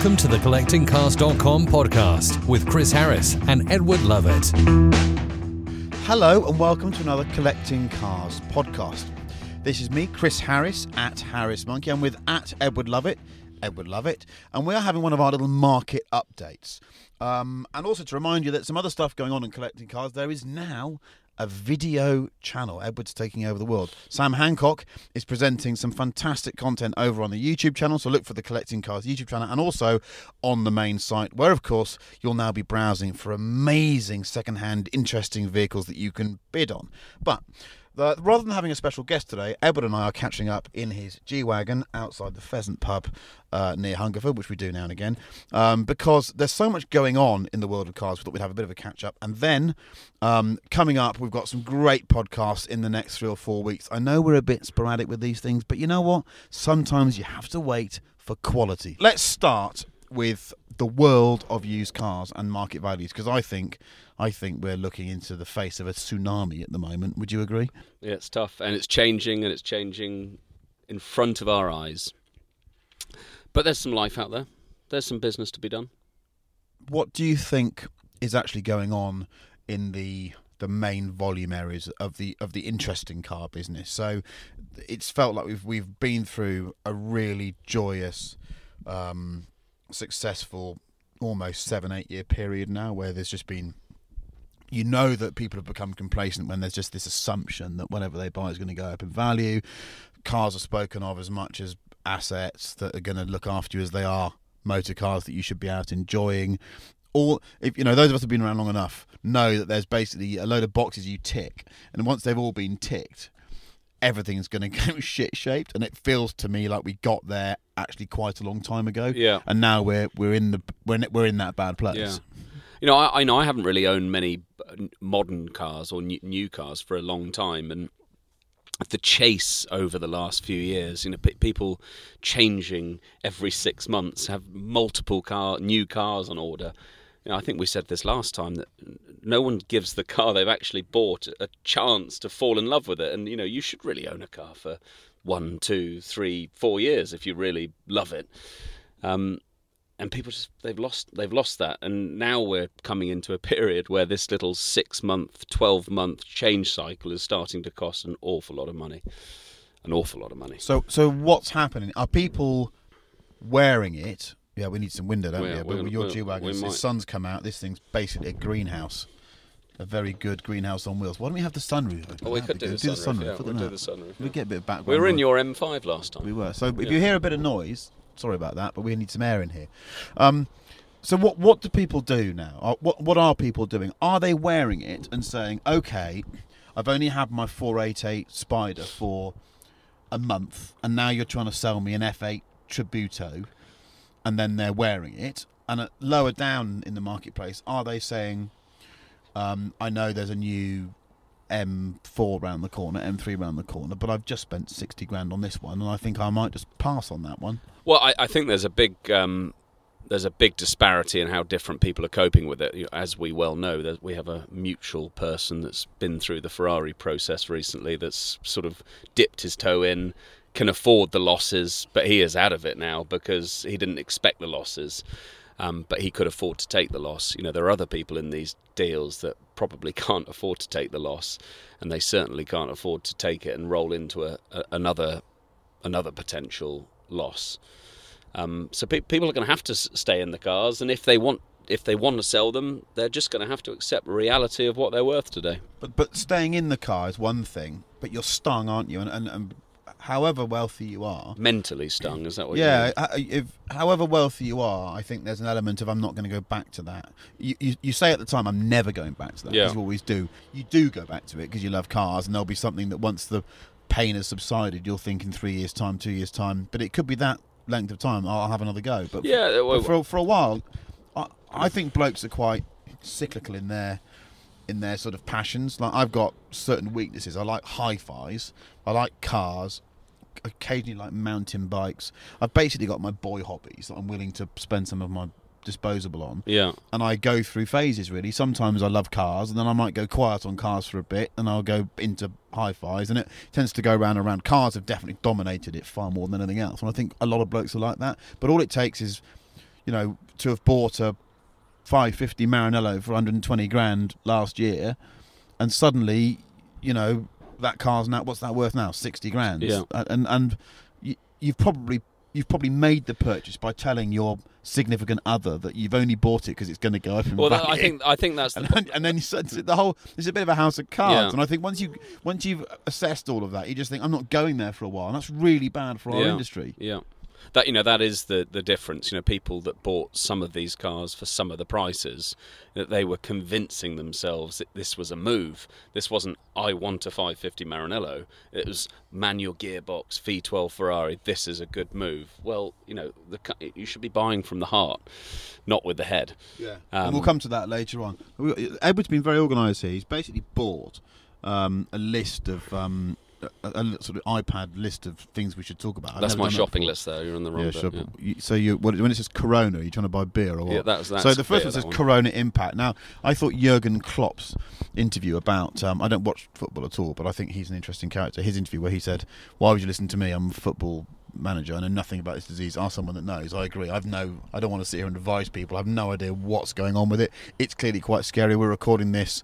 Welcome to the CollectingCars.com podcast with Chris Harris and Edward Lovett. Hello and welcome to another Collecting Cars podcast. This is me, Chris Harris at Harris Monkey. I'm with at Edward Lovett, Edward Lovett, and we are having one of our little market updates. Um, and also to remind you that some other stuff going on in Collecting Cars. There is now a video channel. Edward's taking over the world. Sam Hancock is presenting some fantastic content over on the YouTube channel. So look for the Collecting Cars YouTube channel and also on the main site, where of course you'll now be browsing for amazing second-hand, interesting vehicles that you can bid on. But the, rather than having a special guest today, Edward and I are catching up in his G Wagon outside the Pheasant Pub uh, near Hungerford, which we do now and again, um, because there's so much going on in the world of cars. We thought we'd have a bit of a catch up. And then um, coming up, we've got some great podcasts in the next three or four weeks. I know we're a bit sporadic with these things, but you know what? Sometimes you have to wait for quality. Let's start with the world of used cars and market values because I think I think we're looking into the face of a tsunami at the moment. Would you agree? Yeah, it's tough and it's changing and it's changing in front of our eyes. But there's some life out there. There's some business to be done. What do you think is actually going on in the the main volume areas of the of the interesting car business? So it's felt like we've we've been through a really joyous um, successful almost seven eight year period now where there's just been you know that people have become complacent when there's just this assumption that whatever they buy is going to go up in value. Cars are spoken of as much as assets that are going to look after you as they are motor cars that you should be out enjoying. All if you know those of us who've been around long enough know that there's basically a load of boxes you tick and once they've all been ticked everything's going to go shit shaped and it feels to me like we got there actually quite a long time ago Yeah. and now we're we're in the we're in, we're in that bad place Yeah. You know, I, I know I haven't really owned many modern cars or new, new cars for a long time, and the chase over the last few years, you know, pe people changing every six months, have multiple car new cars on order. You know, I think we said this last time that no one gives the car they've actually bought a chance to fall in love with it, and you know, you should really own a car for one, two, three, four years if you really love it. Um, and people just they've lost they've lost that. And now we're coming into a period where this little 6 month 12 month change cycle is starting to cost an awful lot of money. An awful lot of money. So so what's happening? Are people wearing it yeah we need some window don't we yeah, but with your G-Wagon the might- sun's come out this thing's basically a greenhouse a very good greenhouse on wheels why don't we have the sunroof? Oh, we could be do the sunroof, yeah, we'll do the sunroof, we yeah. get a bit of background we were in your m5 last time We were. So if Yeah. you hear a bit of noise, sorry about that, but we need some air in here. Um, so what what do people do now? Uh, What what are people doing? Are they wearing it and saying, "Okay, I've only had my 488 Spider for a month, and now you're trying to sell me an F8 Tributo," and then they're wearing it? and at, lower down in the marketplace, are they saying, um, "I know there's a new M4 round the corner, M3 round the corner, but I've just spent sixty grand on this one, and I think I might just pass on that one." Well, I, I think there's a big um, there's a big disparity in how different people are coping with it. As we well know, we have a mutual person that's been through the Ferrari process recently, that's sort of dipped his toe in, can afford the losses, but he is out of it now because he didn't expect the losses. Um, but he could afford to take the loss. You know, there are other people in these deals that probably can't afford to take the loss, and they certainly can't afford to take it and roll into a, a, another another potential loss. Um, so pe- people are going to have to stay in the cars, and if they want if they want to sell them, they're just going to have to accept the reality of what they're worth today. But but staying in the car is one thing, but you're stung, aren't you? And, and, and however wealthy you are, Mentally stung, is that what? yeah, You mean? h- if however wealthy you are, I think there's an element of I'm not going to go back to that. You, you, you say at the time I'm never going back to that. Yeah. Because you always do. You do go back to it because you love cars, and there'll be something that once the pain has subsided, you'll think in three years' time, two years' time. But it could be that length of time. I'll have another go. But Yeah, but well- for for a while, I, I think blokes are quite cyclical in their in their sort of passions. Like I've got certain weaknesses. I like hi-fi's. I like cars. Occasionally, like mountain bikes. I've basically got my boy hobbies that I'm willing to spend some of my disposable on. Yeah. And I go through phases really. Sometimes I love cars, and then I might go quiet on cars for a bit, and I'll go into hi-fi's, and it tends to go round and round. Cars have definitely dominated it far more than anything else, and I think a lot of blokes are like that. But all it takes is, you know, to have bought a 550 Maranello for 120 grand last year, and suddenly, you know, that car's now what's that worth now? 60 grand. Yeah. And and you, you've probably you've probably made the purchase by telling your significant other that you've only bought it because it's going to go up in Well, value. I think I think that's the and then, and then you said the whole it's a bit of a house of cards Yeah. and i think once you once you've assessed all of that you just think i'm not going there for a while and that's really bad for our yeah. industry Yeah. That you know that is the the difference. You know, people that bought some of these cars for some of the prices, that they were convincing themselves that this was a move. This wasn't I want a 550 Maranello. It was manual gearbox V12 Ferrari. This is a good move. Well, you know, the you should be buying from the heart, not with the head. Yeah, Um, and we'll come to that later on. Edward's been very organised here. He's basically bought um, a list of um, a, a sort of iPad list of things we should talk about. I've That's my that shopping list. There, you're on the wrong Yeah, bit. sure. yeah. You- So you what, when it says Corona, are you trying to buy beer or what? Yeah, that's- so the first beer, one says one. Corona Impact. Now, I thought Jurgen Klopp's interview about um, I don't watch football at all, but I think he's an interesting character. His interview where he said, "Why would you listen to me? I'm a football manager. I know nothing about this disease. Ask someone that knows." I agree. I've no. I don't want to sit here and advise people. I have no idea what's going on with it. It's clearly quite scary. We're recording this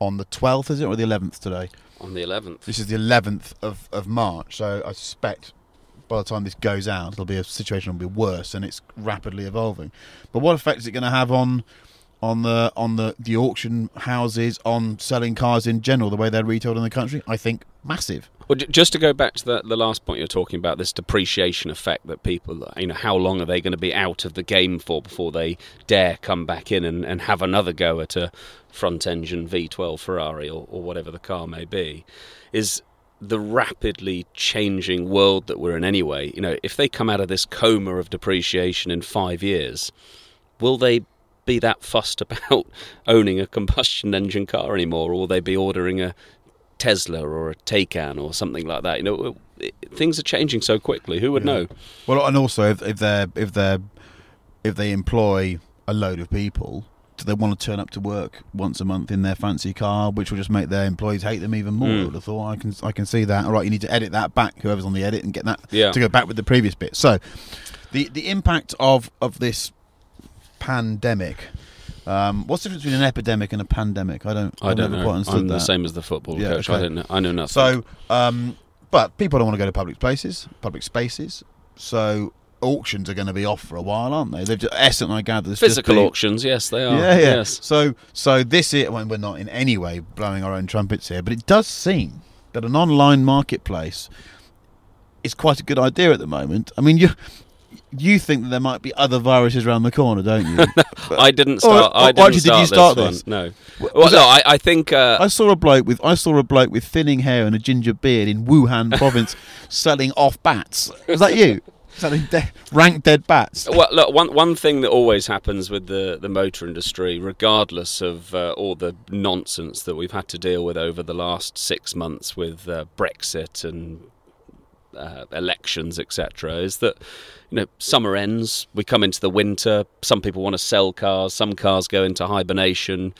on the 12th, is it, or the 11th today? On the 11th. This is the 11th of, of March, so I suspect by the time this goes out, it'll be a situation will be worse, and it's rapidly evolving. But what effect is it going to have on on the on the, the auction houses, on selling cars in general, the way they're retailed in the country? I think massive. Well, j- just to go back to the, the last point you're talking about, this depreciation effect that people, you know, how long are they going to be out of the game for before they dare come back in and, and have another go at a front engine V12 Ferrari or, or whatever the car may be, is the rapidly changing world that we're in anyway. You know, if they come out of this coma of depreciation in five years, will they be that fussed about owning a combustion engine car anymore, or will they be ordering a Tesla or a Taycan or something like that? You know, it, things are changing so quickly. Who would know? Well, and also if, if they're if they're if they employ a load of people, do they want to turn up to work once a month in their fancy car, which will just make their employees hate them even more? I would have thought I can I can see that. All right, you need to edit that back, whoever's on the edit, and get that Yeah. to go back with the previous bit. So, the the impact of of this pandemic. Um, what's the difference between an epidemic and a pandemic? I don't. I I've don't never know. quite understood I'm that. the same as the football Yeah, coach. I don't know. I know nothing. So, um, but people don't want to go to public places, public spaces. So auctions are going to be off for a while, aren't they? They've just, Essent, I gather, physical been- auctions, yes, they are. Yeah, yeah. Yes. So, so this is when we're not in any way blowing our own trumpets here, but it does seem that an online marketplace is quite a good idea at the moment. I mean, you you think that there might be other viruses around the corner, don't you? I didn't start. or- I didn't actually, did you start start this, this? No. Well, no. I, I think. Uh, I saw a bloke with I saw a bloke with thinning hair and a ginger beard in Wuhan province selling off bats. Was that you? Something de- rank dead bats. Well, look, one one thing that always happens with the, the motor industry, regardless of uh, all the nonsense that we've had to deal with over the last six months with uh, Brexit and uh, elections, etc., is that you know summer ends, we come into the winter. Some people want to sell cars, some cars go into hibernation.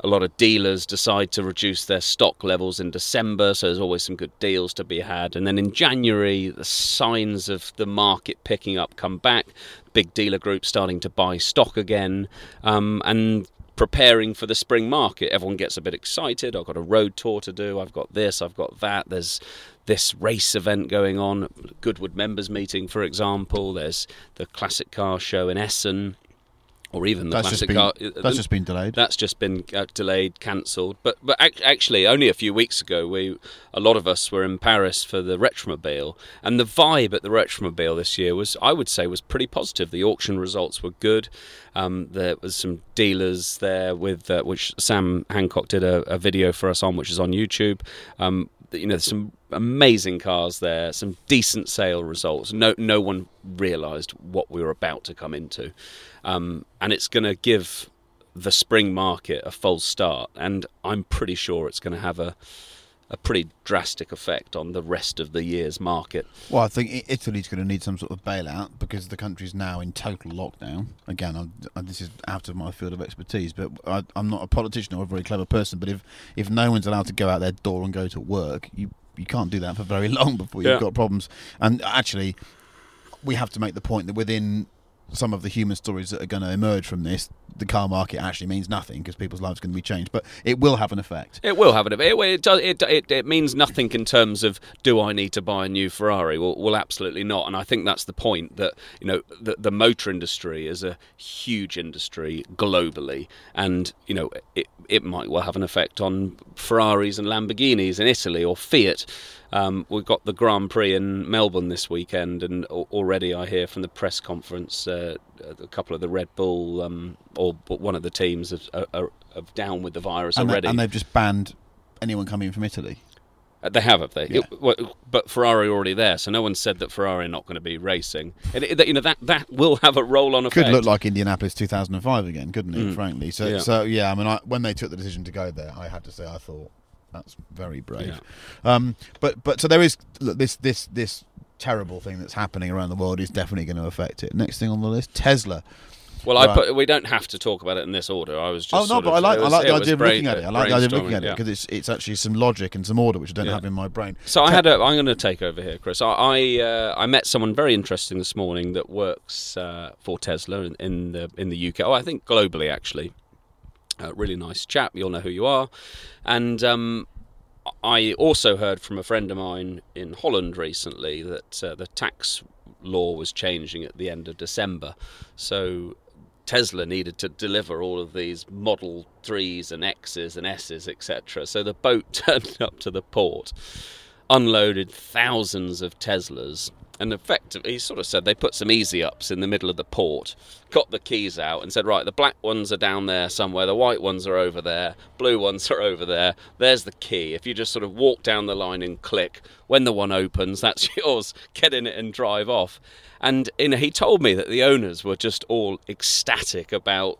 A lot of dealers decide to reduce their stock levels in December, so there's always some good deals to be had. And then in January, the signs of the market picking up come back. Big dealer groups starting to buy stock again, um, and preparing for the spring market. Everyone gets a bit excited. I've got a road tour to do. I've got this. I've got that. There's this race event going on. Goodwood members meeting, for example. There's the classic car show in Essen. Or even the That's classic been- car. that's just been delayed. That's just been uh, delayed, cancelled. But but ac- actually, only a few weeks ago, we a lot of us were in Paris for the Retromobile, and the vibe at the Retromobile this year was, I would say, was pretty positive. The auction results were good. Um, there was some dealers there with uh, which Sam Hancock did a, a video for us on, which is on YouTube. Um, you know, some amazing cars there, some decent sale results. No, no one realised what we were about to come into, um, and it's going to give the spring market a false start. And I'm pretty sure it's going to have a a pretty drastic effect on the rest of the year's market. Well, I think Italy's going to need some sort of bailout because the country's now in total lockdown. Again, I'm, uh, this is out of my field of expertise, but I, I'm not a politician or a very clever person. But if, if no one's allowed to go out their door and go to work, you you can't do that for very long before you've Yeah. got problems. And actually, we have to make the point that within some of the human stories that are going to emerge from this, the car market actually means nothing because people's lives are going to be changed. But it will have an effect. It will have an effect. It, it, does, it, it, it means nothing in terms of do I need to buy a new Ferrari? Well, well, absolutely not. And I think that's the point that you know the, the motor industry is a huge industry globally, and you know it it might well have an effect on Ferraris and Lamborghinis in Italy or Fiat. Um, we've got the Grand Prix in Melbourne this weekend, and already I hear from the press conference uh, a couple of the Red Bull um, or one of the teams are, are, are down with the virus And, they, already. and they've just banned anyone coming from Italy. Uh, They have, have they? Yeah. It- well, but Ferrari already there, so no one said that Ferrari are not going to be racing. And it, you know that that will have a role on. effect. Could look like Indianapolis 2005 again, couldn't it? Mm. Frankly, so Yeah. so yeah. I mean, I, when they took the decision to go there, I had to say I thought that's very brave. Yeah. Um, but but so there is look, this this this terrible thing that's happening around the world is definitely going to affect it. Next thing on the list, Tesla. Well, I put, we don't have to talk about it in this order. I was just. oh no, but of- I like it I like the idea of looking at it. I like the idea of looking at it yeah. because it's it's actually some logic and some order which I don't Yeah. have in my brain. So I had a. I'm going to take over here, Chris. I I, uh, I met someone very interesting this morning that works uh, for Tesla in, in the in the UK. Oh, I think globally actually. A really nice chap. You'll know who you are, and um, I also heard from a friend of mine in Holland recently that uh, the tax law was changing at the end of December, so. Tesla needed to deliver all of these Model 3s and X's and S's, etc. So the boat turned up to the port, unloaded thousands of Teslas, and effectively, he sort of said they put some easy ups in the middle of the port, got the keys out, and said, Right, the black ones are down there somewhere, the white ones are over there, blue ones are over there, there's the key. If you just sort of walk down the line and click, when the one opens, that's yours, get in it and drive off. And he told me that the owners were just all ecstatic about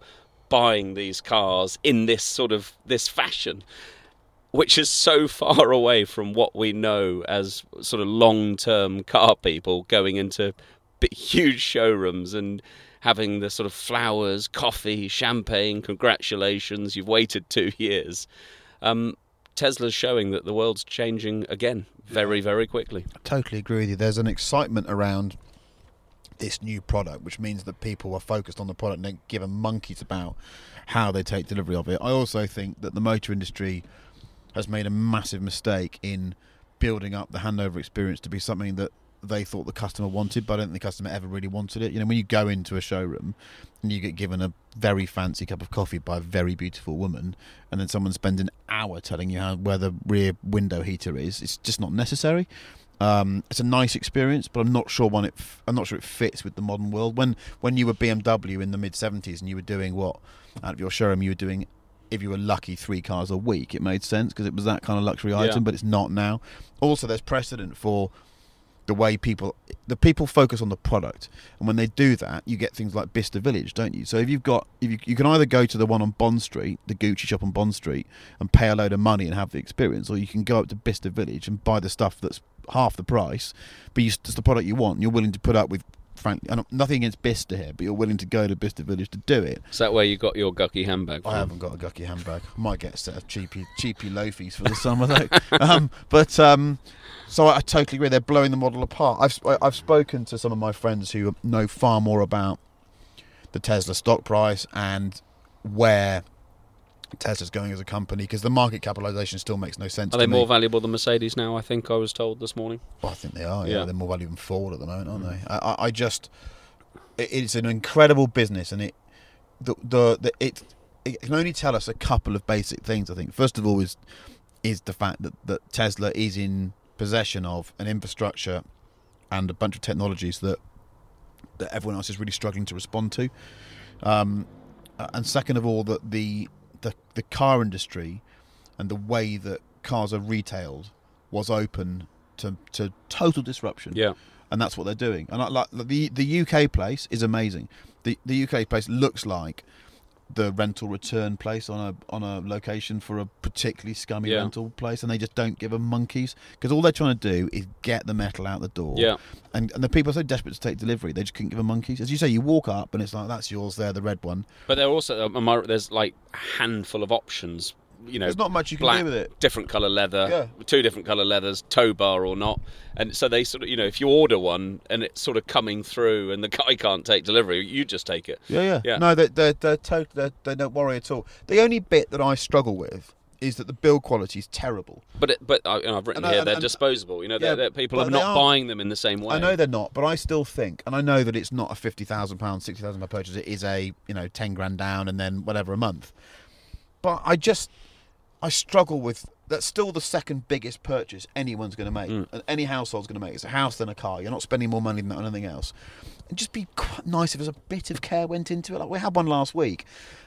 buying these cars in this sort of this fashion which is so far away from what we know as sort of long-term car people going into huge showrooms and having the sort of flowers, coffee, champagne, congratulations, you've waited two years. Um, Tesla's showing that the world's changing again very, very quickly. totally agree with you. There's an excitement around this new product, which means that people are focused on the product and don't give a monkeys about how they take delivery of it. I also think that the motor industry has made a massive mistake in building up the handover experience to be something that they thought the customer wanted, but I don't think the customer ever really wanted it. You know, when you go into a showroom and you get given a very fancy cup of coffee by a very beautiful woman, and then someone spends an hour telling you how where the rear window heater is, it's just not necessary. Um, it's a nice experience, but I'm not sure one it. I'm not sure it fits with the modern world. When when you were BMW in the mid '70s and you were doing what out of your showroom you were doing, if you were lucky, three cars a week, it made sense because it was that kind of luxury Yeah. item. But it's not now. Also, there's precedent for the way people the people focus on the product and when they do that you get things like Bicester Village don't you so if you've got if you, you can either go to the one on Bond Street the Gucci shop on Bond Street and pay a load of money and have the experience or you can go up to Bicester Village and buy the stuff that's half the price but you, it's the product you want and you're willing to put up with frankly I don't- nothing against Bicester here but you're willing to go to Bicester Village to do it Is that where you got your Gucky handbag from? I haven't got a Gucky handbag. I might get a set of cheapy, cheapy loafies for the summer though. um, but um, so I, I totally agree. They're blowing the model apart. I've sp- I've spoken to some of my friends who know far more about the Tesla stock price and where Tesla's going as a company because the market capitalization still makes no sense. Are they me. more valuable than Mercedes now? I think I was told this morning. Well, I think they are. Yeah, Yeah. they're more valuable than Ford at the moment, aren't they? I, I, just, it, it's an incredible business, and it, the, the, the it, it can only tell us a couple of basic things. I think first of all is, is the fact that that Tesla is in possession of an infrastructure, and a bunch of technologies that, that everyone else is really struggling to respond to. Um, and second of all, that the, the the car industry and the way that cars are retailed was open to to total disruption. Yeah. and that's what they're doing. And I, like the the UK place is amazing. The the UK place looks like the rental return place on a on a location for a particularly scummy Yeah. rental place, and they just don't give a monkeys because all they're trying to do is get the metal out the door. Yeah. and and the people are so desperate to take delivery, they just couldn't give a monkeys. As you say, you walk up and it's like that's yours there, the red one. But there also um, there's like a handful of options. You know, There's not much you can black, do with it. Different color leather, Yeah. two different color leathers, tow bar or not, and so they sort of you know if you order one and it's sort of coming through and the guy can't take delivery, you just take it. Yeah, yeah. Yeah. No, they're, they're, they're, to- they're, they don't worry at all. The only bit that I struggle with is that the build quality is terrible. But it, but I, I've written And here and- they're and- disposable. You know, Yeah, they're, they're, people are they not are- buying them in the same way. I know they're not, but I still think, and I know that it's not a fifty thousand pound, sixty thousand pound purchase. It is a you know ten grand down and then whatever a month. But I just I struggle with that's still the second biggest purchase anyone's going to make, Mm. and any household's going to make. It's a house than a car. You're not spending more money than that on anything else. It'd just be quite nice if there's a bit of care went into it. Like we had one last week,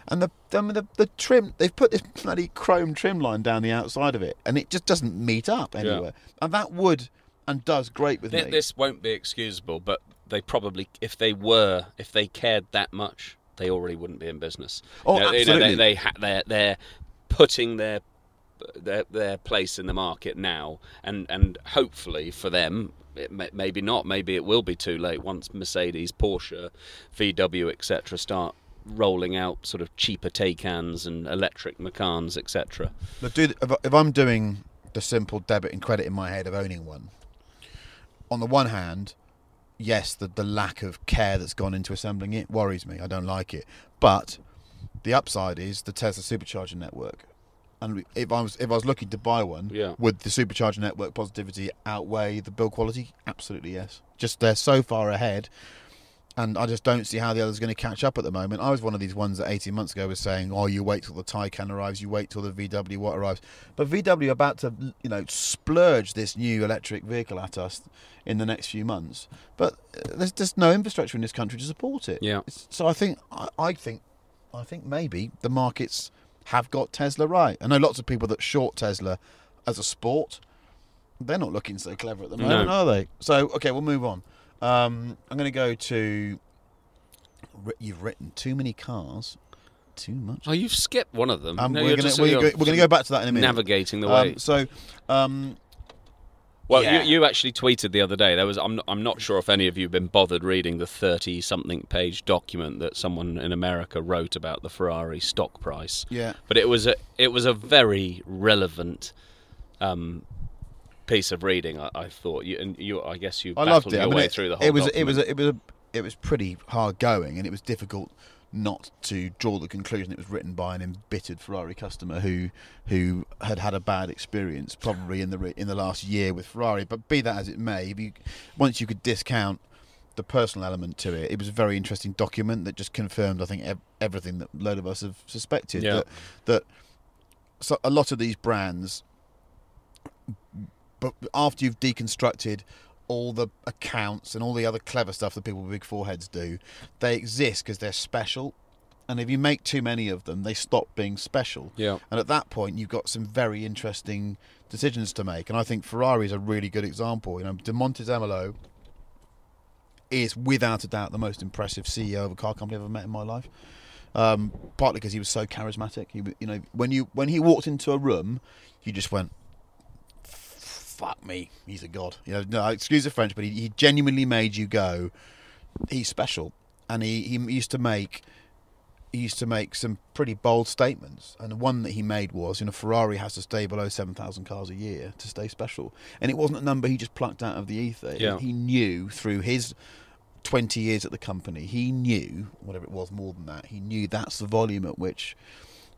and the mean, the, the trim they've put this bloody chrome trim line down the outside of it, and it just doesn't meet up anywhere. And that would and does great with Th- me. This won't be excusable, but they probably, if they were, if they cared that much, they already wouldn't be in business. Oh, you know, you know, absolutely. they, they ha- they're they're putting their their their place in the market now, and and hopefully for them. May, maybe not. Maybe it will be too late once Mercedes, Porsche, VW, etc. start rolling out sort of cheaper Taycans and electric Macans, etc. But do if I'm doing the simple debit and credit in my head of owning one, on the one hand, yes, the the lack of care that's gone into assembling it worries me. I don't like it. But the upside is the Tesla supercharger network. And if I was if I was looking to buy one, Yeah. would the supercharger network positivity outweigh the build quality? Absolutely yes. Just they're so far ahead and I just don't see how the others are going to catch up at the moment. I was one of these ones that 18 months ago was saying, "Oh, you wait till the Taycan arrives, you wait till the VW what arrives." But VW are about to, you know, splurge this new electric vehicle at us in the next few months. But uh, there's just no infrastructure in this country to support it. Yeah. So I think, I, I think, I think maybe the markets have got Tesla right. I know lots of people that short Tesla as a sport. They're not looking so clever at the No. moment, are they? So okay, we'll move on. Um, I'm going to go to. You've written too many cars, too much. Oh, you've skipped one of them. Um, No, we're gonna- just- we're you're gonna go- we're gonna go back to that in a minute. Navigating the Um, way. so, um, Well, Yeah. you, you actually tweeted the other day. There was I'm not, I'm not sure if any of you have been bothered reading the 30 something page document that someone in America wrote about the Ferrari stock price. Yeah. But it was a it was a very relevant um, piece of reading. I, I thought you and you I guess you I battled loved it. your I mean, way it, through the whole. it was it was a, it was a, it was pretty hard going, and it was difficult not to draw the conclusion it was written by an embittered Ferrari customer who who had had a bad experience probably in the in the last year with Ferrari. But be that as it may, you, once you could discount the personal element to it, it was a very interesting document that just confirmed, I think, ev- everything that a load of us have suspected. Yeah. That that so a lot of these brands but after you've deconstructed all the accounts and all the other clever stuff that people with big foreheads do, they exist because they're special. And if you make too many of them, they stop being special. Yeah. And at that point, you've got some very interesting decisions to make. And I think Ferrari is a really good example. You know, De Montezemolo is without a doubt the most impressive CEO of a car company I've ever met in my life. Um, partly because he was so charismatic. He, you know, when you when he walked into a room, you just went, "Fuck me, he's a god." You know, no, excuse the French, but he, he genuinely made you go, "He's special." And he, he used to make he used to make some pretty bold statements, and the one that he made was, you know, Ferrari has to stay below seven thousand cars a year to stay special, and it wasn't a number he just plucked out of the ether. Yeah. He knew through his twenty years at the company, he knew whatever it was more than that. He knew that's the volume at which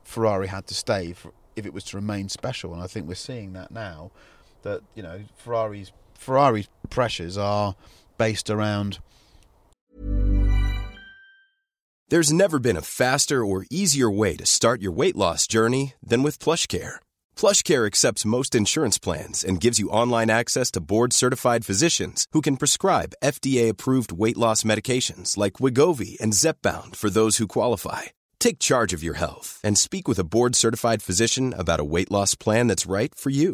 Ferrari had to stay for, if it was to remain special, and I think we're seeing that now. That you know, Ferrari's Ferrari's pressures are based around There's never been a faster or easier way to start your weight loss journey than with PlushCare. PlushCare accepts most insurance plans and gives you online access to board-certified physicians who can prescribe FDA-approved weight loss medications like Wegovy and Zepbound for those who qualify. Take charge of your health and speak with a board-certified physician about a weight loss plan that's right for you.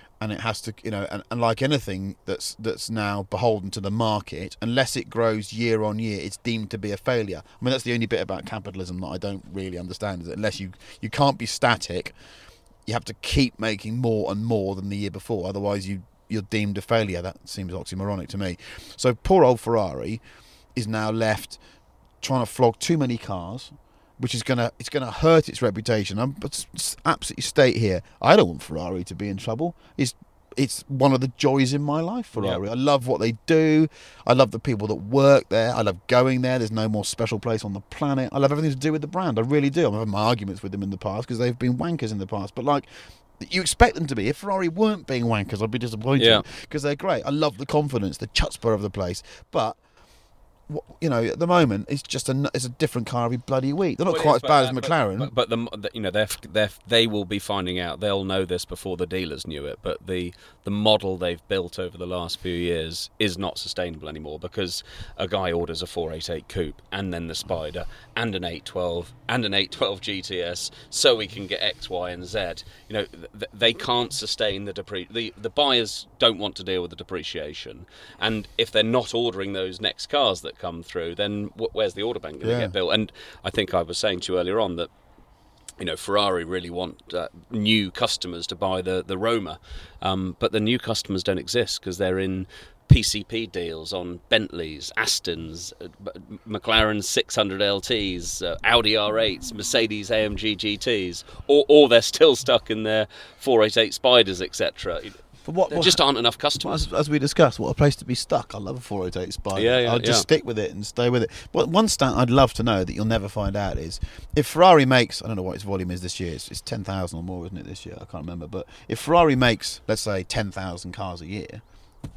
and it has to, you know, and, and like anything that's that's now beholden to the market, unless it grows year on year, it's deemed to be a failure. I mean, that's the only bit about capitalism that I don't really understand. Is that unless you you can't be static, you have to keep making more and more than the year before. Otherwise, you you're deemed a failure. That seems oxymoronic to me. So poor old Ferrari is now left trying to flog too many cars, which is gonna it's gonna hurt its reputation. I'm but absolutely state here. I don't want Ferrari to be in trouble. It's it's one of the joys in my life. Ferrari. I love what they do. I love the people that work there. I love going there. There's no more special place on the planet. I love everything to do with the brand. I really do. I've having my arguments with them in the past because they've been wankers in the past. But like. You expect them to be. If Ferrari weren't being wankers, I'd be disappointed Yeah. because they're great. I love the confidence, the chutzpah of the place. But you know, at the moment, it's just a it's a different car every bloody week. They're not Well, quite it's as bad as uh, McLaren. But, but the, the you know they're, they're they will be finding out. They'll know this before the dealers knew it. But the the model they've built over the last few years is not sustainable anymore because a guy orders a 488 coupe and then the Spider and an 812 and an 812 GTS so we can get X, Y, and Z. You know th- they can't sustain the depre- the the buyers don't want to deal with the depreciation, and if they're not ordering those next cars that come through, then wh- where's the order bank going to Yeah. get built? And I think I was saying to you earlier on that you know Ferrari really want uh, new customers to buy the the Roma, um, but the new customers don't exist because they're in PCP deals on Bentleys, Astons, uh, McLaren 600 LTs, uh, Audi R8s, Mercedes AMG GTs, or, or they're still stuck in their 488 Spiders, etc. But what, There what- just aren't enough customers. as, as we discussed, what a place to be stuck. I love a 488 Spider. Yeah, yeah, I'll just yeah. stick with it and stay with it. But one stat I'd love to know that you'll never find out is if Ferrari makes, I don't know what its volume is this year, it's, it's 10,000 or more, isn't it, this year? I can't remember. But if Ferrari makes, let's say, 10,000 cars a year,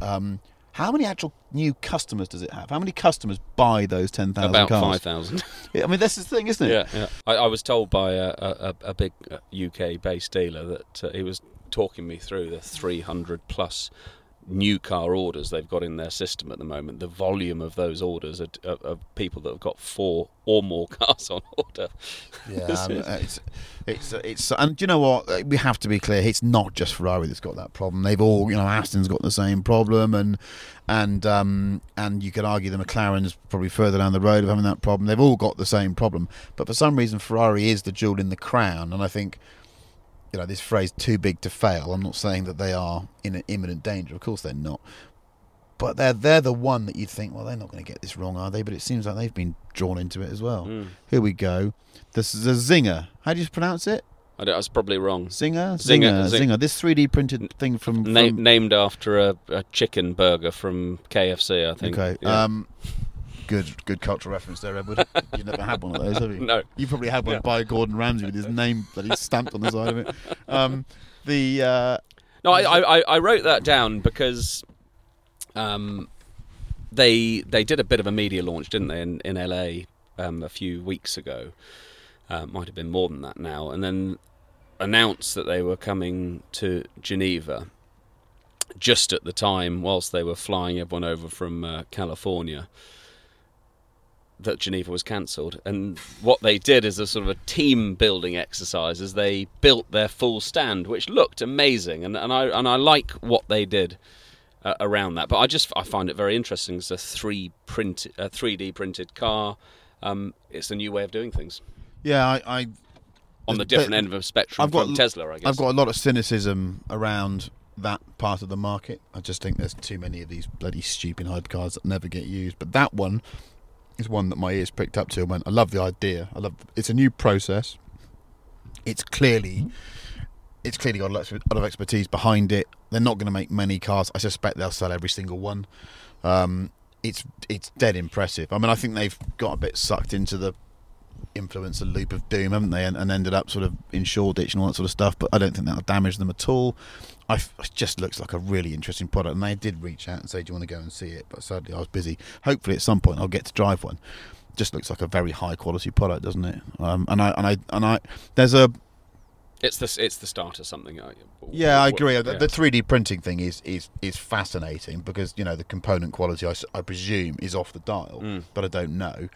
um, how many actual new customers does it have? How many customers buy those 10,000 About cars? 5,000. I mean, that's the thing, isn't it? Yeah, yeah. I, I was told by a, a, a big UK-based dealer that uh, he was talking me through the 300 plus new car orders they've got in their system at the moment. The volume of those orders are, are, are people that have got four or more cars on order. Yeah, uh, it's, it's, uh, it's, and do you know what? Uh, We have to be clear. It's not just Ferrari that's got that problem. They've all, you know, Aston's got the same problem, and and um, and you could argue the McLaren's probably further down the road of having that problem. They've all got the same problem, but for some reason, Ferrari is the jewel in the crown, and I think. You know this phrase "too big to fail." I'm not saying that they are in an imminent danger. Of course, they're not. but they're they're the one that you'd think, well, they're not going to get this wrong, are they? But it seems like they've been drawn into it as well. Mm. Here we go. This is a Czinger. How do you pronounce it? I, I was probably wrong. Zinger, Zinger, Zinger, Zinger. This 3D printed thing from, Na- named after a, a chicken burger from KFC, I think. okay. Yeah. Um, good good cultural reference there, Edward. You've never had one of those, have you? No. You probably had one Yeah. by Gordon Ramsay with his name that he's stamped on the side of it. Um, the uh, No, I, I, I- wrote that down because um, they they did a bit of a media launch, didn't they, in, in LA um, a few weeks ago? Uh, might have been more than that now, and then announced that they were coming to Geneva just at the time, whilst they were flying everyone over from uh, California. That Geneva was cancelled, and what they did is a sort of a team building exercise. As they built their full stand, which looked amazing, and, and I and I like what they did uh, around that. But I just I find it very interesting. It's a three print a three D printed car. Um, it's a new way of doing things yeah, I, I on the different end of the spectrum I've got from Tesla. I guess I've got a lot of cynicism around that part of the market. I just think there's too many of these bloody stupid hypercars that never get used. But that one is one that my ears picked up to and went, I love the idea. I love it's a new process. It's clearly it's clearly got a lot of expertise behind it. They're not going to make many cars. I suspect they'll sell every single one. Um, it's it's dead impressive. I mean, I think they've got a bit sucked into the influencer loop of doom, haven't they? And, and ended up sort of in Shoreditch and all that sort of stuff. But I don't think that'll damage them at all. I f- it just looks like a really interesting product. And they did reach out and say, "Do you want to go and see it?" But sadly, I was busy. Hopefully, at some point, I'll get to drive one. Just looks like a very high quality product, doesn't it? Um, and I and I and I there's a it's the it's the start of something. I- yeah, I agree. The, yeah. the 3D printing thing is, is, is fascinating because you know the component quality, I, I presume, is off the dial, Mm. but I don't know.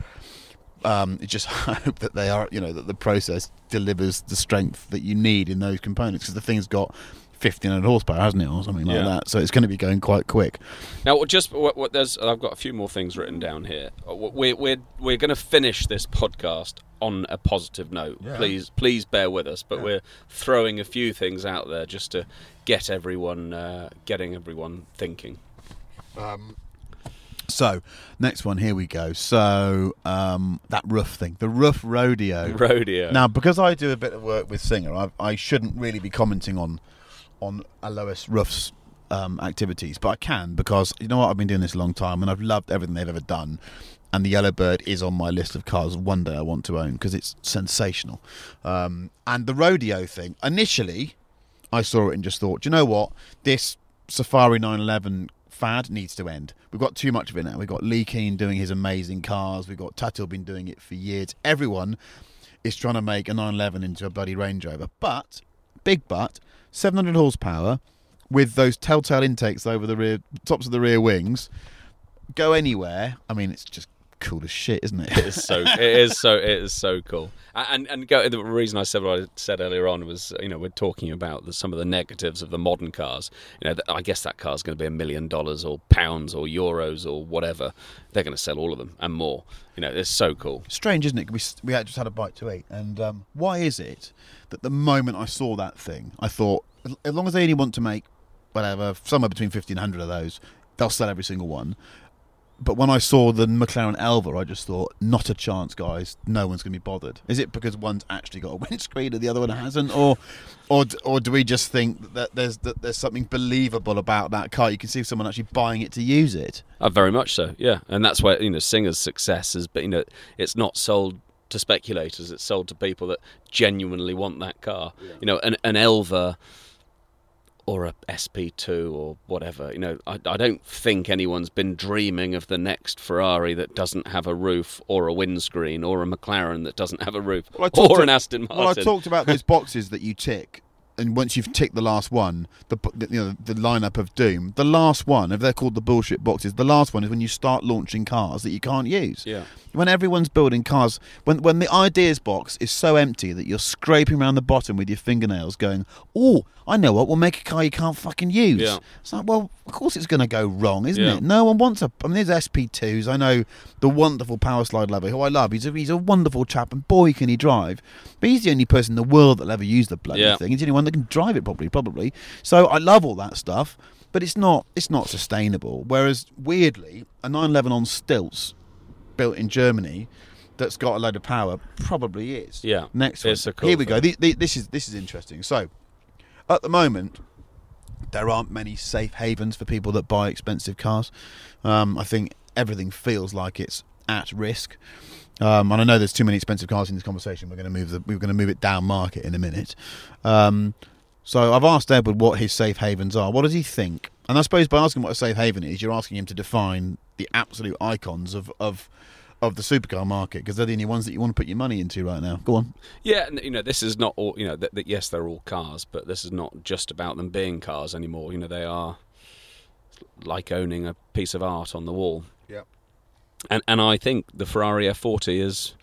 Um, I just hope that they are, you know, that the process delivers the strength that you need in those components because the thing's got 1500 horsepower, hasn't it, or something like Yeah. that. So it's going to be going quite quick. Now, just what, what there's, I've got a few more things written down here. Uh, We're we're we're going to finish this podcast on a positive note. Yeah. Please, please bear with us. But we're throwing a few things out there just to get everyone, uh, getting everyone thinking. Um. So next one, here we go. So um, that Ruf thing, the Ruf rodeo. Rodeo. Now, because I do a bit of work with Singer, I, I shouldn't really be commenting on on Alois Ruf's um, activities, but I can because you know what? I've been doing this a long time, and I've loved everything they've ever done. And the Yellowbird is on my list of cars one day I want to own because it's sensational. Um, and the rodeo thing, initially, I saw it and just thought, you know what? This Safari 911 fad needs to end. We've got too much of it now. We've got Leh Keen doing his amazing cars. We've got Tuthill been doing it for years. Everyone is trying to make a 911 into a bloody Range Rover. But, big but, 700 horsepower with those telltale intakes over the rear, tops of the rear wings, go anywhere. I mean, it's just cool as shit, isn't it? It is so. it is so. It is so cool. And and go, the reason I said what I said earlier on was, you know, we're talking about the, some of the negatives of the modern cars. You know, I guess that car's going to be a million dollars or pounds or euros or whatever. They're going to sell all of them and more. You know, it's so cool. strange, isn't it? We we just had a bite to eat, and um, why is it that the moment I saw that thing, I thought, as- long as they only want to make whatever, somewhere between fifteen hundred of those, they'll sell every single one. But when I saw the McLaren Elva, I just thought, not a chance, guys. No one's going to be bothered. Is it because one's actually got a windscreen and the other one hasn't, or, or, or do we just think that there's that there's something believable about that car? You can see someone actually buying it to use it. Uh, very much so, yeah. And that's where you know Singer's success has been. You know, it's not sold to speculators; it's sold to people that genuinely want that car. You know, an an Elva or a SP2 or whatever. You know, I, I don't think anyone's been dreaming of the next Ferrari that doesn't have a roof or a windscreen or a McLaren that doesn't have a roof Well, I talked or to- an Aston Martin. Well, I talked about those boxes that you tick, and once you've ticked the last one, the the- you know the lineup of doom. The last one, if they're called the bullshit boxes, the last one is when you start launching cars that you can't use. Yeah. When everyone's building cars, when when the ideas box is so empty that you're scraping around the bottom with your fingernails, going, "Oh, I know what. We'll make a car you can't fucking use." Yeah. It's like, well, of course it's going to go wrong, isn't Yeah. it? No one wants a. I mean, there's SP2s. I know the wonderful Power Slide lover, who I love. He's a, he's a wonderful chap, and boy, can he drive. But he's the only person in the world that'll ever use the bloody Yeah. thing. He's the only one that can drive it properly, probably. So I love all that stuff. but it's not it's not sustainable. Whereas weirdly, a 911 on stilts built in Germany that's got a load of power probably is. Yeah, Next it's one. cool Here we go. thing. The- the- This is this is interesting. So, at the moment, there aren't many safe havens for people that buy expensive cars. Um, I think everything feels like it's at risk. Um, and I know there's too many expensive cars in this conversation. We're going to move the, we're going to move it down market in a minute. Um, so I've asked Edward what his safe havens are. What does he think? And I suppose by asking what a safe haven is, you're asking him to define the absolute icons of of, of the supercar market because they're the only ones that you want to put your money into right now. Go on. Yeah, and, you know, this is not all. You know, that, that yes, they're all cars, but this is not just about them being cars anymore. You know, they are like owning a piece of art on the wall. Yeah. And and I think the Ferrari F40 is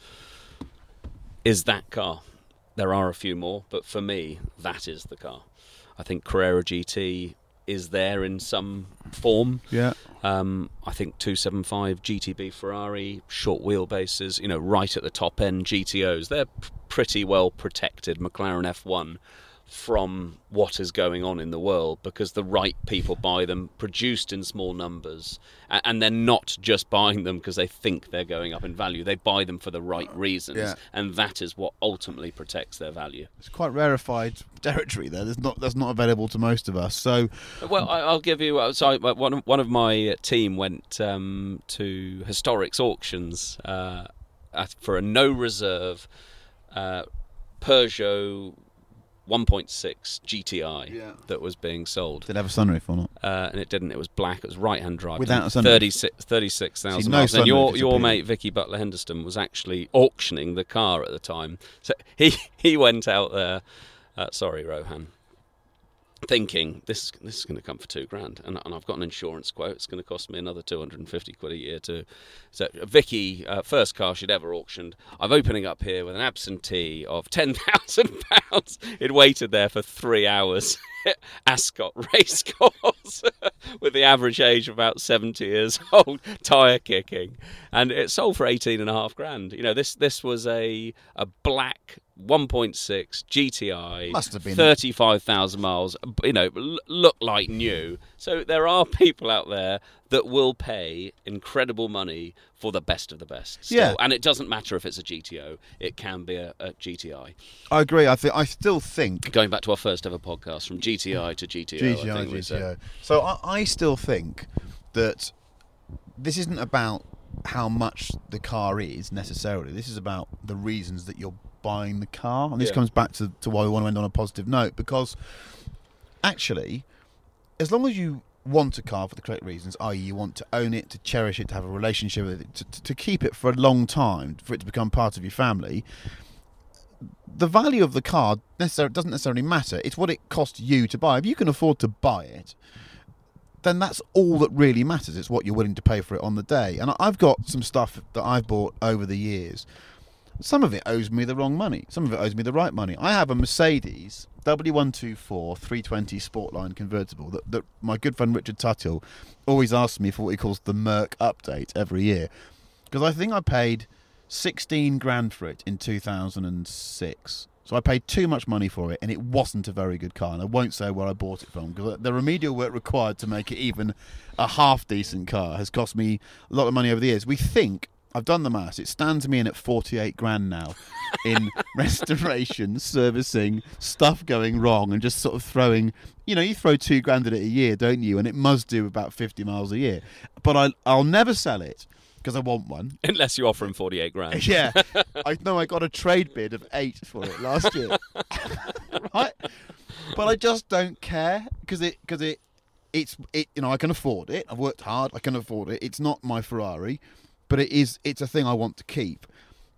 is that car. There are a few more, but for me, that is the car. I think Carrera GT is there in some form. Yeah. Um, I think 275 GTB Ferrari, short wheelbases, you know, right at the top end GTOs. They're p- pretty well protected McLaren F1 from what is going on in the world because the right people buy them, produced in small numbers, and they're not just buying them because they think they're going up in value. They buy them for the right reasons, Yeah. and that is what ultimately protects their value. It's quite rarefied territory there. There's not that's not available to most of us. So Well, I'll give you. uh, So one of, one of my uh, team went um, to Historics auctions uh, at, for a no reserve uh, Peugeot 1.6 GTI Yeah. that was being sold. did it have a sunroof or not? Uh, and it didn't. It was black. It was right-hand drive. Without a sunroof? 36,000 See, no miles. and sunroof your your mate Vicki Butler-Henderson was actually auctioning the car at the time. So he he went out there. Uh, sorry, Rohan. Thinking this this is going to come for two grand, and, and I've got an insurance quote. It's going to cost me another two hundred and fifty quid a year to. So Vicki, uh, first car she'd ever auctioned. I'm opening up here with an absentee of ten thousand pounds. It waited there for three hours. Ascot racecourse with the average age of about 70 years old, tyre kicking, and it sold for 18 and a half grand. You know, this this was a a black 1.6 GTI, Must have been. 35,000 miles. You know, l- look like new. So there are people out there that will pay incredible money for the best of the best. still. Yeah. and it doesn't matter if it's a GTO; it can be a, a GTI. I agree. I think I still think Going back to our first ever podcast, from GTI to GTO. I GTI, think. GTO. So I, I still think that this isn't about how much the car is necessarily. This is about the reasons that you're buying the car, and this Yeah. comes back to, to why we want to end on a positive note because actually, as long as you want a car for the correct reasons, i.e., you want to own it, to cherish it, to have a relationship with it, to, to, keep it for a long time, for it to become part of your family, the value of the car necessar- doesn't necessarily matter. It's what it costs you to buy. If you can afford to buy it, then that's all that really matters. It's what you're willing to pay for it on the day. And I've got some stuff that I've bought over the years. Some of it owes me the wrong money. Some of it owes me the right money. I have a Mercedes W124 320 Sportline convertible that, that my good friend Richard Tuthill always asks me for what he calls the Merc update every year. Because I think I paid 16 grand for it in 2006. So I paid too much money for it, and it wasn't a very good car. And I won't say where I bought it from because the remedial work required to make it even a half decent car has cost me a lot of money over the years. We think I've done the maths; it stands me in at 48 grand now in restoration, servicing, stuff going wrong, and just sort of throwing. You know, you throw two grand at it a year, don't you? And it must do about 50 miles a year. But I, I'll never sell it because I want one. Unless you offer him 48 grand. Yeah, I know I got a trade bid of eight for it last year, right? But I just don't care because it because it it's it you know I can afford it. I've worked hard. I can afford it. It's not my Ferrari, but it is it's a thing I want to keep,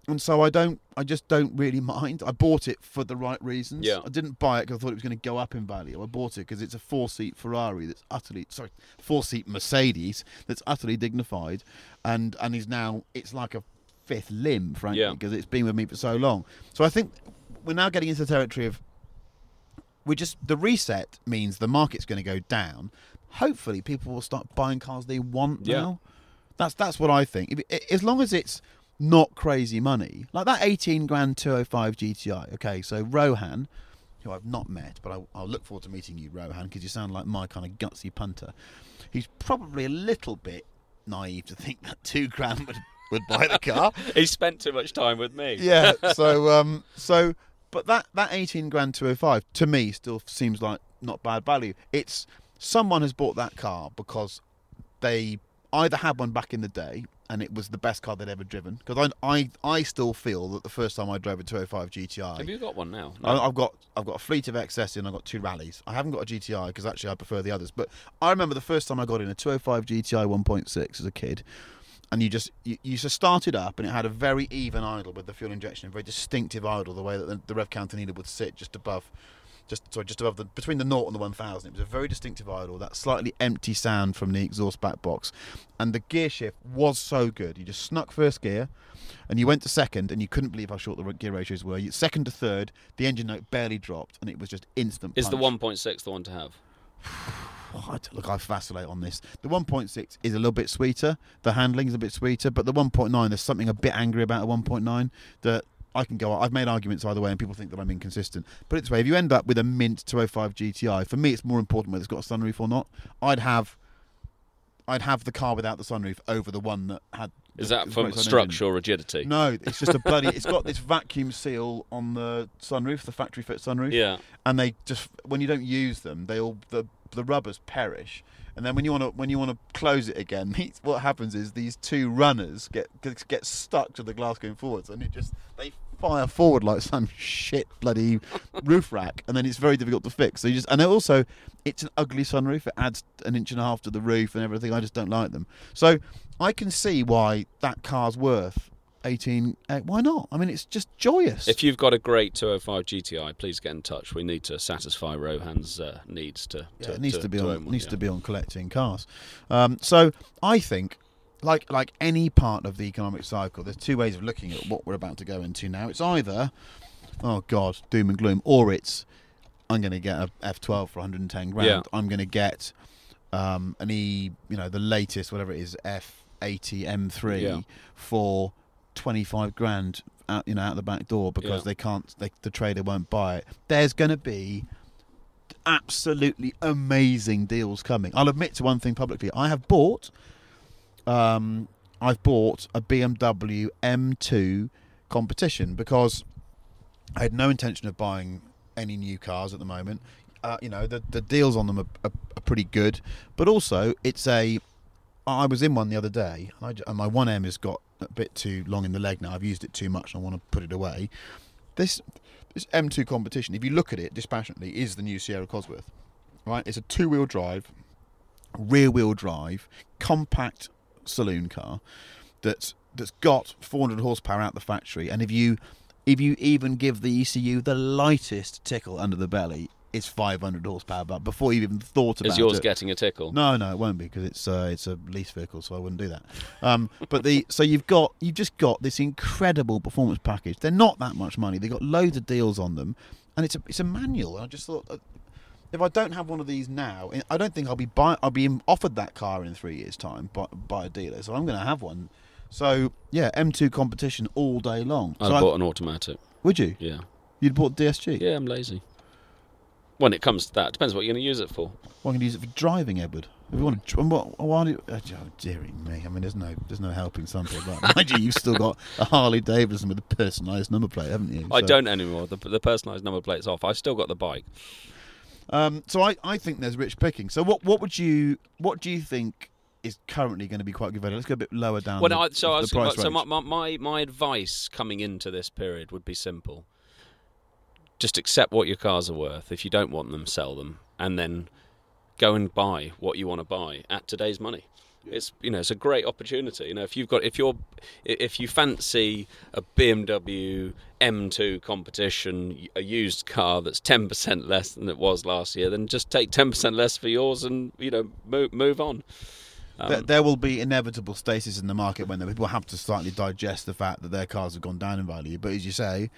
and so I don't I just don't really mind. I bought it for the right reasons. Yeah. I didn't buy it because I thought it was going to go up in value. I bought it because it's a four seat Ferrari that's utterly sorry four seat Mercedes that's utterly dignified, and and is now it's like a fifth limb, frankly, Yeah. because it's been with me for so long. So I think we're now getting into the territory of we just the reset means the market's going to go down. Hopefully, people will start buying cars they want Yeah. now. That's that's what I think. If as long as it's not crazy money, like that eighteen grand two hundred five GTI. Okay, so Rohan, who I've not met, but I, I'll look forward to meeting you, Rohan, because you sound like my kind of gutsy punter. He's probably a little bit naive to think that two grand would, would buy the car. he spent too much time with me. yeah. So um. So, but that that eighteen grand two hundred five to me still seems like not bad value. It's someone has bought that car because they either had one back in the day and it was the best car they'd ever driven. Because I, I I still feel that the first time I drove a 205 GTI. Have you got one now? I, I've got I've got a fleet of XS and I've got two Rallyes. I haven't got a GTI because actually I prefer the others. But I remember the first time I got in a 205 GTI 1.6 as a kid, and you just you, you just started up and it had a very even idle with the fuel injection, a very distinctive idle, the way that the, the rev counter needle would sit just above. Just sorry, just above the between the naught and the one thousand. It was a very distinctive idle. That slightly empty sound from the exhaust back box, and the gear shift was so good. You just snuck first gear, and you went to second, and you couldn't believe how short the gear ratios were. You, second to third, the engine note barely dropped, and it was just instant. Is the 1.6 the one to have? Oh, look, I vacillate on this. The 1.6 is a little bit sweeter. The handling is a bit sweeter, but the 1.9, there's something a bit angry about a 1.9 that I can go. I've made arguments either way, and people think that I'm inconsistent. Put it this way: if you end up with a mint 205 GTI, for me, it's more important whether it's got a sunroof or not. I'd have, I'd have the car without the sunroof over the one that had. Is that from great sun engine. structural rigidity? No, it's just a bloody. It's got this vacuum seal on the sunroof, the factory fit sunroof Yeah. and they just when you don't use them, they all the the rubbers perish. And then when you want to when you want to close it again, what happens is these two runners get get- get stuck to the glass going forwards, and it just they fire forward like some shit bloody roof rack, and then it's very difficult to fix. So you just and also it's an ugly sunroof. It adds an inch and a half to the roof and everything. I just don't like them. So I can see why that car's worth. 18 eh, why not i mean it's just joyous If you've got a great 205 GTI, please get in touch. We need to satisfy Rohan's uh, needs to. Yeah, it needs to, be on own one, needs yeah. to be on collecting cars. Um, so I think, like like any part of the economic cycle, there's two ways of looking at what we're about to go into now. It's either, oh God, doom and gloom, or it's I'm going to get a F12 for 110 grand. Yeah. I'm going to get um, an E, you know, the latest whatever it is, F80 M3 Yeah. for 25 grand out you know out the back door because Yeah. they can't they, the trader won't buy it there's going to be absolutely amazing deals coming i'll admit to one thing publicly i have bought um i've bought a bmw m2 competition because i had no intention of buying any new cars at the moment uh, you know the the deals on them are, are, are pretty good but also it's a I was in one the other day, and, I and my 1M has got a bit too long in the leg now. I've used it too much, and I want to put it away. This this M2 competition, if you look at it dispassionately, is the new Sierra Cosworth. Right? It's a two-wheel drive, rear-wheel drive, compact saloon car that's that's got 400 horsepower out the factory, and if you if you even give the ECU the lightest tickle under the belly, it's 500 horsepower. But before you even thought about Is yours it, getting a tickle? no, no, it won't be because it's uh, it's a lease vehicle, so I wouldn't do that. Um, but the so you've got you've just got this incredible performance package. They're not that much money. They've got loads of deals on them, and it's a it's a manual. And I just thought. Uh, if I don't have one of these now, I don't think I'll be buy, I'll be offered that car in three years' time by, by a dealer. So I'm going to have one. So yeah, M2 competition all day long. I so I- bought an automatic. would you? Yeah. You'd bought DSG. Yeah, I'm lazy. When it comes to that, depends what you're going to use it for. Well, I can use it for driving, Edward. If you want to, what, why do you, oh, dearie me. I mean, there's no, there's no helping something that. Mind you, you've still got a Harley Davidson with a personalised number plate, haven't you? I So- don't anymore. The, the personalised number plate's off. I've still got the bike. Um, so I, I think there's rich picking. So what, what would you, what do you think is currently going to be quite good value? Let's go a bit lower down. Well, the, I, so, I was, price so my, my, my advice coming into this period would be simple. Just accept what your cars are worth. If you don't want them, sell them, and then go and buy what you want to buy at today's money. It's you know it's a great opportunity. You know if you've got if you're if you fancy a BMW M2 competition, a used car that's ten percent less than it was last year, then just take ten percent less for yours and you know move move on. Um, there, there will be inevitable stasis in the market when the people have to slightly digest the fact that their cars have gone down in value. But as you say,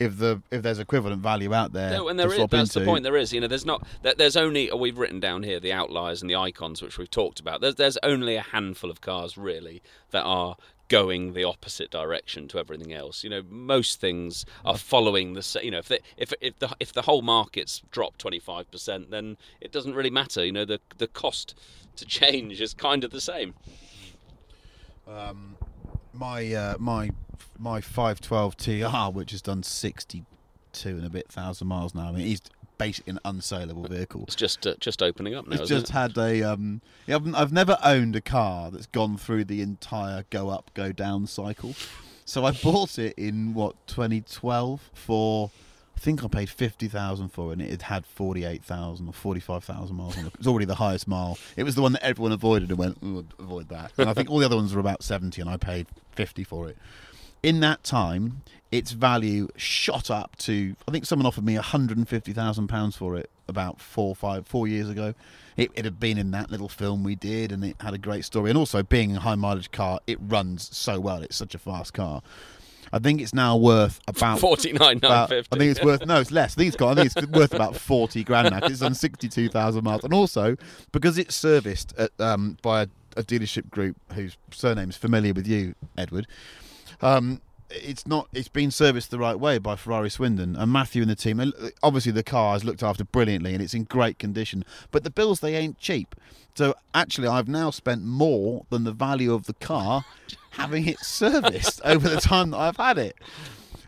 if the if there's equivalent value out there, No, and to there is. swap That's into, the point. There is. You know, there's not. there- There's only. oh, We've written down here the outliers and the icons, which we've talked about. There's there's only a handful of cars really that are going the opposite direction to everything else. You know, most things are following the. You know, if they, if if the if the whole market's dropped twenty five percent, then it doesn't really matter. You know, the the cost to change is kind of the same. Um, my uh, my my 512 TR, which has done 62 and a bit thousand miles now. I mean, it's basically an unsaleable vehicle. It's just uh, just opening up now. It's just it? had a. Um, yeah, I've, I've never owned a car that's gone through the entire go up, go down cycle. So I bought it in what 2012 for. I think I paid fifty thousand for it, and it had forty-eight thousand or forty-five thousand miles on it. It was already the highest mile. It was the one that everyone avoided and went, "Ooh, avoid that. And I think all the other ones were about seventy, and I paid fifty for it. In that time, its value shot up to. I think someone offered me hundred and fifty thousand pounds for it about four, five, four years ago. It, it had been in that little film we did, and it had a great story. And also, being a high mileage car, it runs so well. It's such a fast car. I think it's now worth about Forty nine nine fifty. I think it's worth no, it's less. These got I think it's worth about forty grand now. it's on sixty-two thousand miles, and also because it's serviced at, um, by a, a dealership group whose surname is familiar with you, Edward. Um, it's not. It's been serviced the right way by Ferrari Swindon and Matthew and the team. and uh, Obviously, the car is looked after brilliantly and it's in great condition. But the bills they ain't cheap. So actually, I've now spent more than the value of the car having it serviced over the time that I've had it.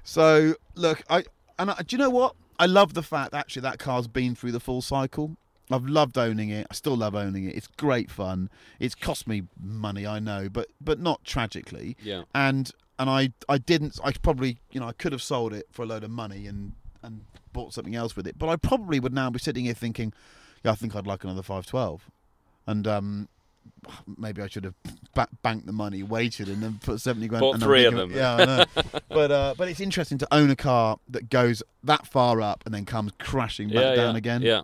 So look, I and I, do you know what? I love the fact actually that car's been through the full cycle. I've loved owning it. I still love owning it. It's great fun. It's cost me money, I know, but but not tragically. Yeah. And and I I didn't. I probably you know I could have sold it for a load of money and and bought something else with it. But I probably would now be sitting here thinking, yeah, I think I'd like another five twelve, and um. Maybe I should have ba- banked the money, waited, and then put seventy grand. Bought three of them. Yeah, I know. but uh, but it's interesting to own a car that goes that far up and then comes crashing back yeah, down yeah, again. Yeah.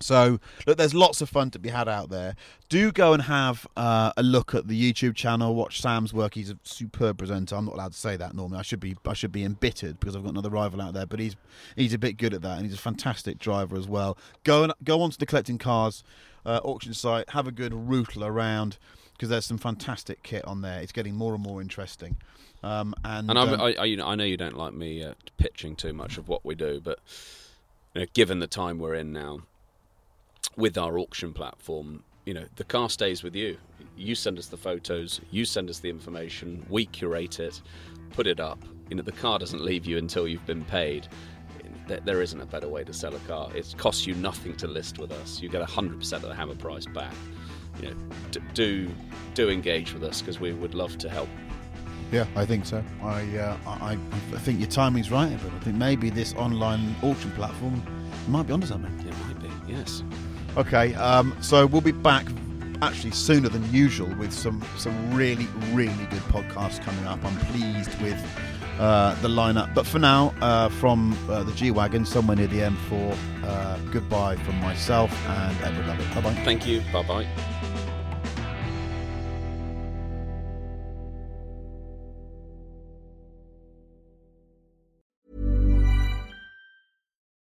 So look, there's lots of fun to be had out there. Do go and have uh, a look at the YouTube channel. Watch Sam's work. He's a superb presenter. I'm not allowed to say that normally. I should be. I should be embittered because I've got another rival out there. But he's he's a bit good at that, and he's a fantastic driver as well. Go and go onto the collecting cars uh, auction site. Have a good rootle around because there's some fantastic kit on there. It's getting more and more interesting. Um, and And um, I, I, you know, I know you don't like me uh, pitching too much of what we do, but you know, given the time we're in now, with our auction platform, you know, the car stays with you. You send us the photos, you send us the information, we curate it, put it up. You know, the car doesn't leave you until you've been paid. There- There isn't a better way to sell a car. It costs you nothing to list with us. You get 100% of the hammer price back. You know, d- do do engage with us because we would love to help. Yeah, I think so. I, uh, I, I think your timing's right, but I think maybe this online auction platform might be onto something. It might be, yes. Okay, um, so we'll be back actually sooner than usual with some some really really good podcasts coming up. I'm pleased with uh, the lineup, but for now, uh, from uh, the G wagon somewhere near the M4, uh, goodbye from myself and Edward Lovett. Bye bye. Thank you. Bye bye.